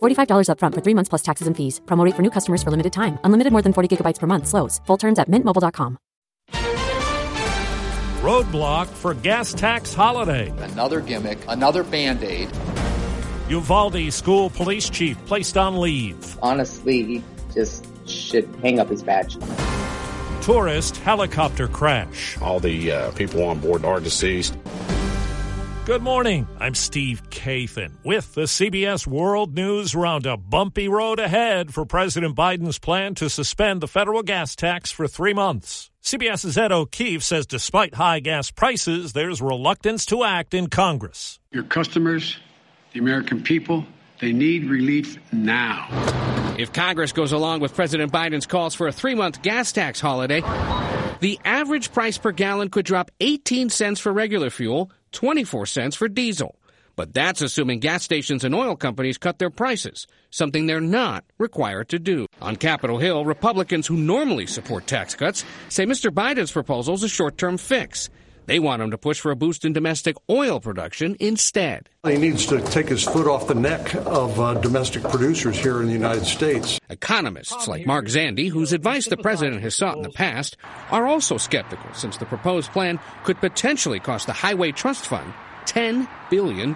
$45 upfront for three months plus taxes and fees. Promote for new customers for limited time. Unlimited more than 40 gigabytes per month. Slows. Full terms at mintmobile.com. Roadblock for gas tax holiday. Another gimmick, another band aid. Uvalde school police chief placed on leave. Honestly, he just should hang up his badge. Tourist helicopter crash. All the uh, people on board are deceased. Good morning. I'm Steve Kathan with the CBS World News Roundup. Bumpy road ahead for President Biden's plan to suspend the federal gas tax for three months. CBS's Ed O'Keefe says despite high gas prices, there's reluctance to act in Congress. Your customers, the American people, they need relief now. If Congress goes along with President Biden's calls for a three month gas tax holiday, the average price per gallon could drop 18 cents for regular fuel 24 cents for diesel. But that's assuming gas stations and oil companies cut their prices, something they're not required to do. On Capitol Hill, Republicans who normally support tax cuts say Mr. Biden's proposal is a short term fix. They want him to push for a boost in domestic oil production instead. He needs to take his foot off the neck of uh, domestic producers here in the United States. Economists like Mark Zandi, whose advice the president has sought in the past, are also skeptical since the proposed plan could potentially cost the Highway Trust Fund $10 billion.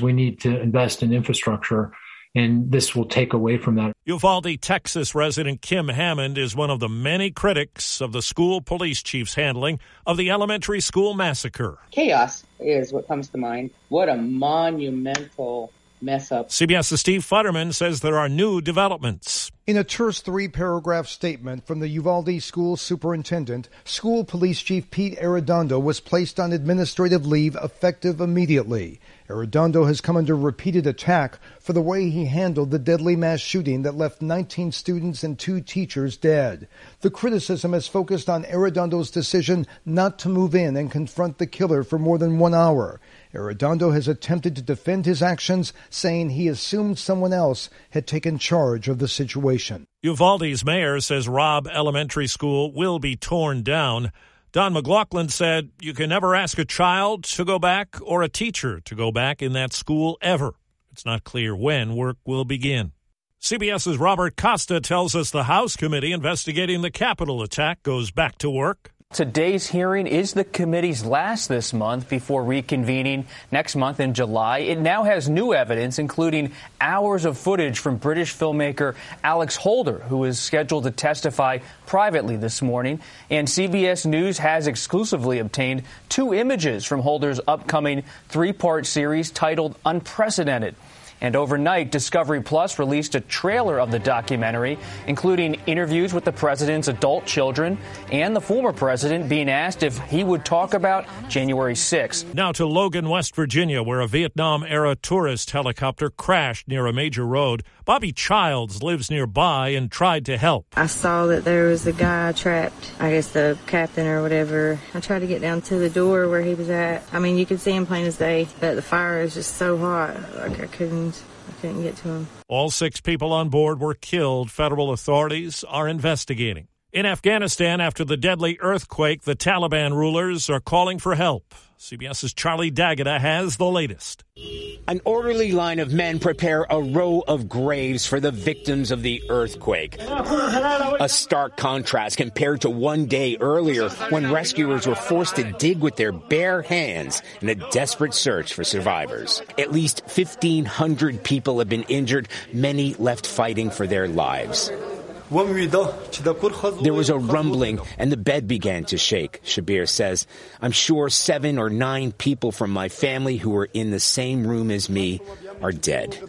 We need to invest in infrastructure and this will take away from that. Uvalde, Texas resident Kim Hammond is one of the many critics of the school police chief's handling of the elementary school massacre. Chaos is what comes to mind. What a monumental mess up. CBS's Steve Futterman says there are new developments. In a terse three paragraph statement from the Uvalde School Superintendent, School Police Chief Pete Arredondo was placed on administrative leave effective immediately. Arredondo has come under repeated attack for the way he handled the deadly mass shooting that left 19 students and two teachers dead. The criticism has focused on Arredondo's decision not to move in and confront the killer for more than one hour. Arredondo has attempted to defend his actions, saying he assumed someone else had taken charge of the situation. Uvalde's mayor says Robb Elementary School will be torn down. Don McLaughlin said, You can never ask a child to go back or a teacher to go back in that school ever. It's not clear when work will begin. CBS's Robert Costa tells us the House committee investigating the Capitol attack goes back to work. Today's hearing is the committee's last this month before reconvening next month in July. It now has new evidence, including hours of footage from British filmmaker Alex Holder, who is scheduled to testify privately this morning. And CBS News has exclusively obtained two images from Holder's upcoming three part series titled Unprecedented. And overnight, Discovery Plus released a trailer of the documentary, including interviews with the president's adult children and the former president being asked if he would talk about January 6th. Now to Logan, West Virginia, where a Vietnam era tourist helicopter crashed near a major road. Bobby Childs lives nearby and tried to help. I saw that there was a guy trapped, I guess the captain or whatever. I tried to get down to the door where he was at. I mean, you could see him plain as day, but the fire is just so hot, like I couldn't. I couldn't get to him. All six people on board were killed. Federal authorities are investigating. In Afghanistan, after the deadly earthquake, the Taliban rulers are calling for help. CBS's Charlie D'Agata has the latest. An orderly line of men prepare a row of graves for the victims of the earthquake. A stark contrast compared to one day earlier when rescuers were forced to dig with their bare hands in a desperate search for survivors. At least 1,500 people have been injured, many left fighting for their lives. There was a rumbling and the bed began to shake, Shabir says. I'm sure seven or nine people from my family who were in the same room as me are dead.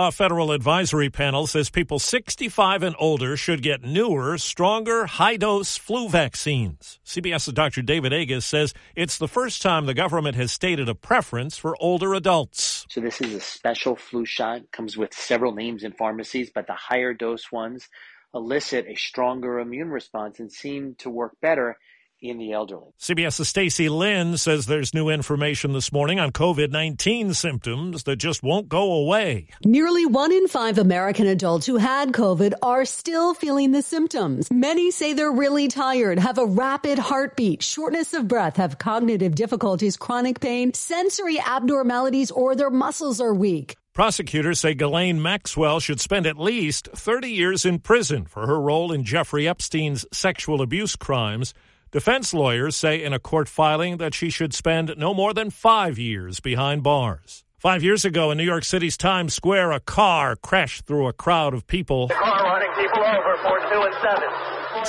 A federal advisory panel says people 65 and older should get newer, stronger, high dose flu vaccines. CBS's Dr. David Agus says it's the first time the government has stated a preference for older adults. So, this is a special flu shot, comes with several names in pharmacies, but the higher dose ones elicit a stronger immune response and seem to work better in the elderly. CBS's Stacy Lynn says there's new information this morning on COVID 19 symptoms that just won't go away. Nearly one in five American adults who had COVID are still feeling the symptoms. Many say they're really tired, have a rapid heartbeat, shortness of breath, have cognitive difficulties, chronic pain, sensory abnormalities, or their muscles are weak. Prosecutors say Ghislaine Maxwell should spend at least 30 years in prison for her role in Jeffrey Epstein's sexual abuse crimes. Defense lawyers say in a court filing that she should spend no more than five years behind bars. Five years ago in New York City's Times Square, a car crashed through a crowd of people. The car running people over for two and seven.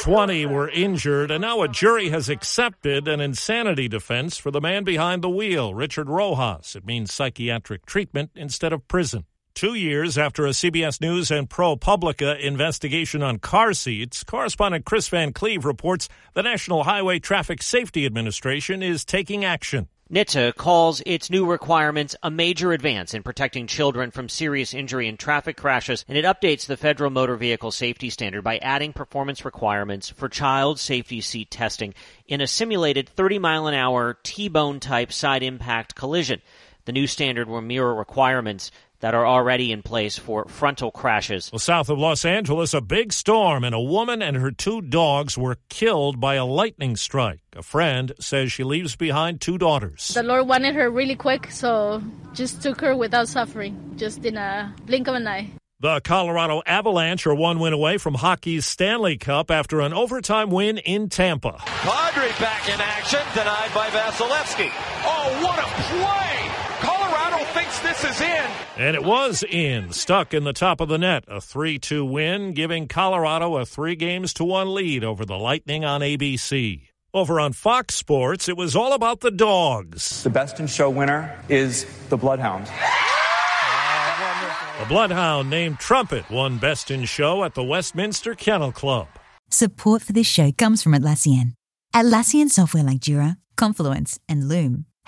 20 were injured, and now a jury has accepted an insanity defense for the man behind the wheel, Richard Rojas. It means psychiatric treatment instead of prison. Two years after a CBS News and ProPublica investigation on car seats, correspondent Chris Van Cleave reports the National Highway Traffic Safety Administration is taking action. NHTSA calls its new requirements a major advance in protecting children from serious injury in traffic crashes, and it updates the federal motor vehicle safety standard by adding performance requirements for child safety seat testing in a simulated 30 mile an hour T-bone type side impact collision. The new standard will mirror requirements that are already in place for frontal crashes. Well, south of Los Angeles, a big storm and a woman and her two dogs were killed by a lightning strike. A friend says she leaves behind two daughters. The Lord wanted her really quick, so just took her without suffering, just in a blink of an eye. The Colorado Avalanche are one win away from hockey's Stanley Cup after an overtime win in Tampa. Kadri back in action, denied by Vasilevskiy. Oh, what a play! Colorado thinks this is in. And it was in, stuck in the top of the net. A 3 2 win, giving Colorado a three games to one lead over the Lightning on ABC. Over on Fox Sports, it was all about the dogs. The best in show winner is the Bloodhound. The Bloodhound named Trumpet won Best in Show at the Westminster Kennel Club. Support for this show comes from Atlassian. Atlassian software like Jira, Confluence, and Loom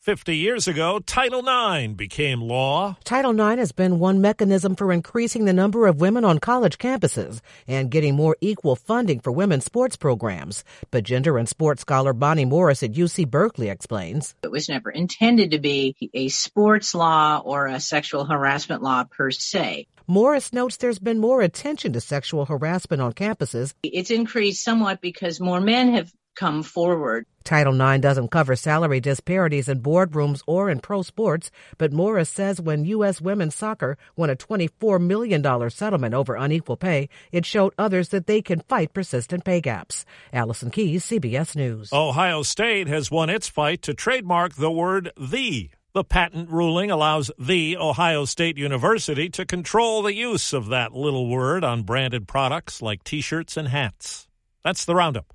50 years ago, Title IX became law. Title IX has been one mechanism for increasing the number of women on college campuses and getting more equal funding for women's sports programs. But gender and sports scholar Bonnie Morris at UC Berkeley explains. It was never intended to be a sports law or a sexual harassment law per se. Morris notes there's been more attention to sexual harassment on campuses. It's increased somewhat because more men have come forward. Title IX doesn't cover salary disparities in boardrooms or in pro sports, but Morris says when U.S. women's soccer won a $24 million settlement over unequal pay, it showed others that they can fight persistent pay gaps. Allison Keyes, CBS News. Ohio State has won its fight to trademark the word the. The patent ruling allows the Ohio State University to control the use of that little word on branded products like t shirts and hats. That's the roundup.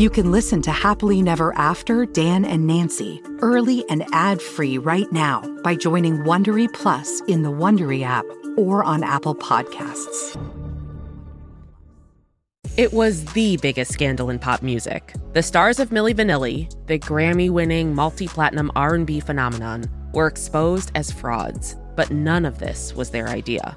You can listen to Happily Never After Dan and Nancy early and ad-free right now by joining Wondery Plus in the Wondery app or on Apple Podcasts. It was the biggest scandal in pop music. The stars of Milli Vanilli, the Grammy-winning multi-platinum R&B phenomenon, were exposed as frauds, but none of this was their idea.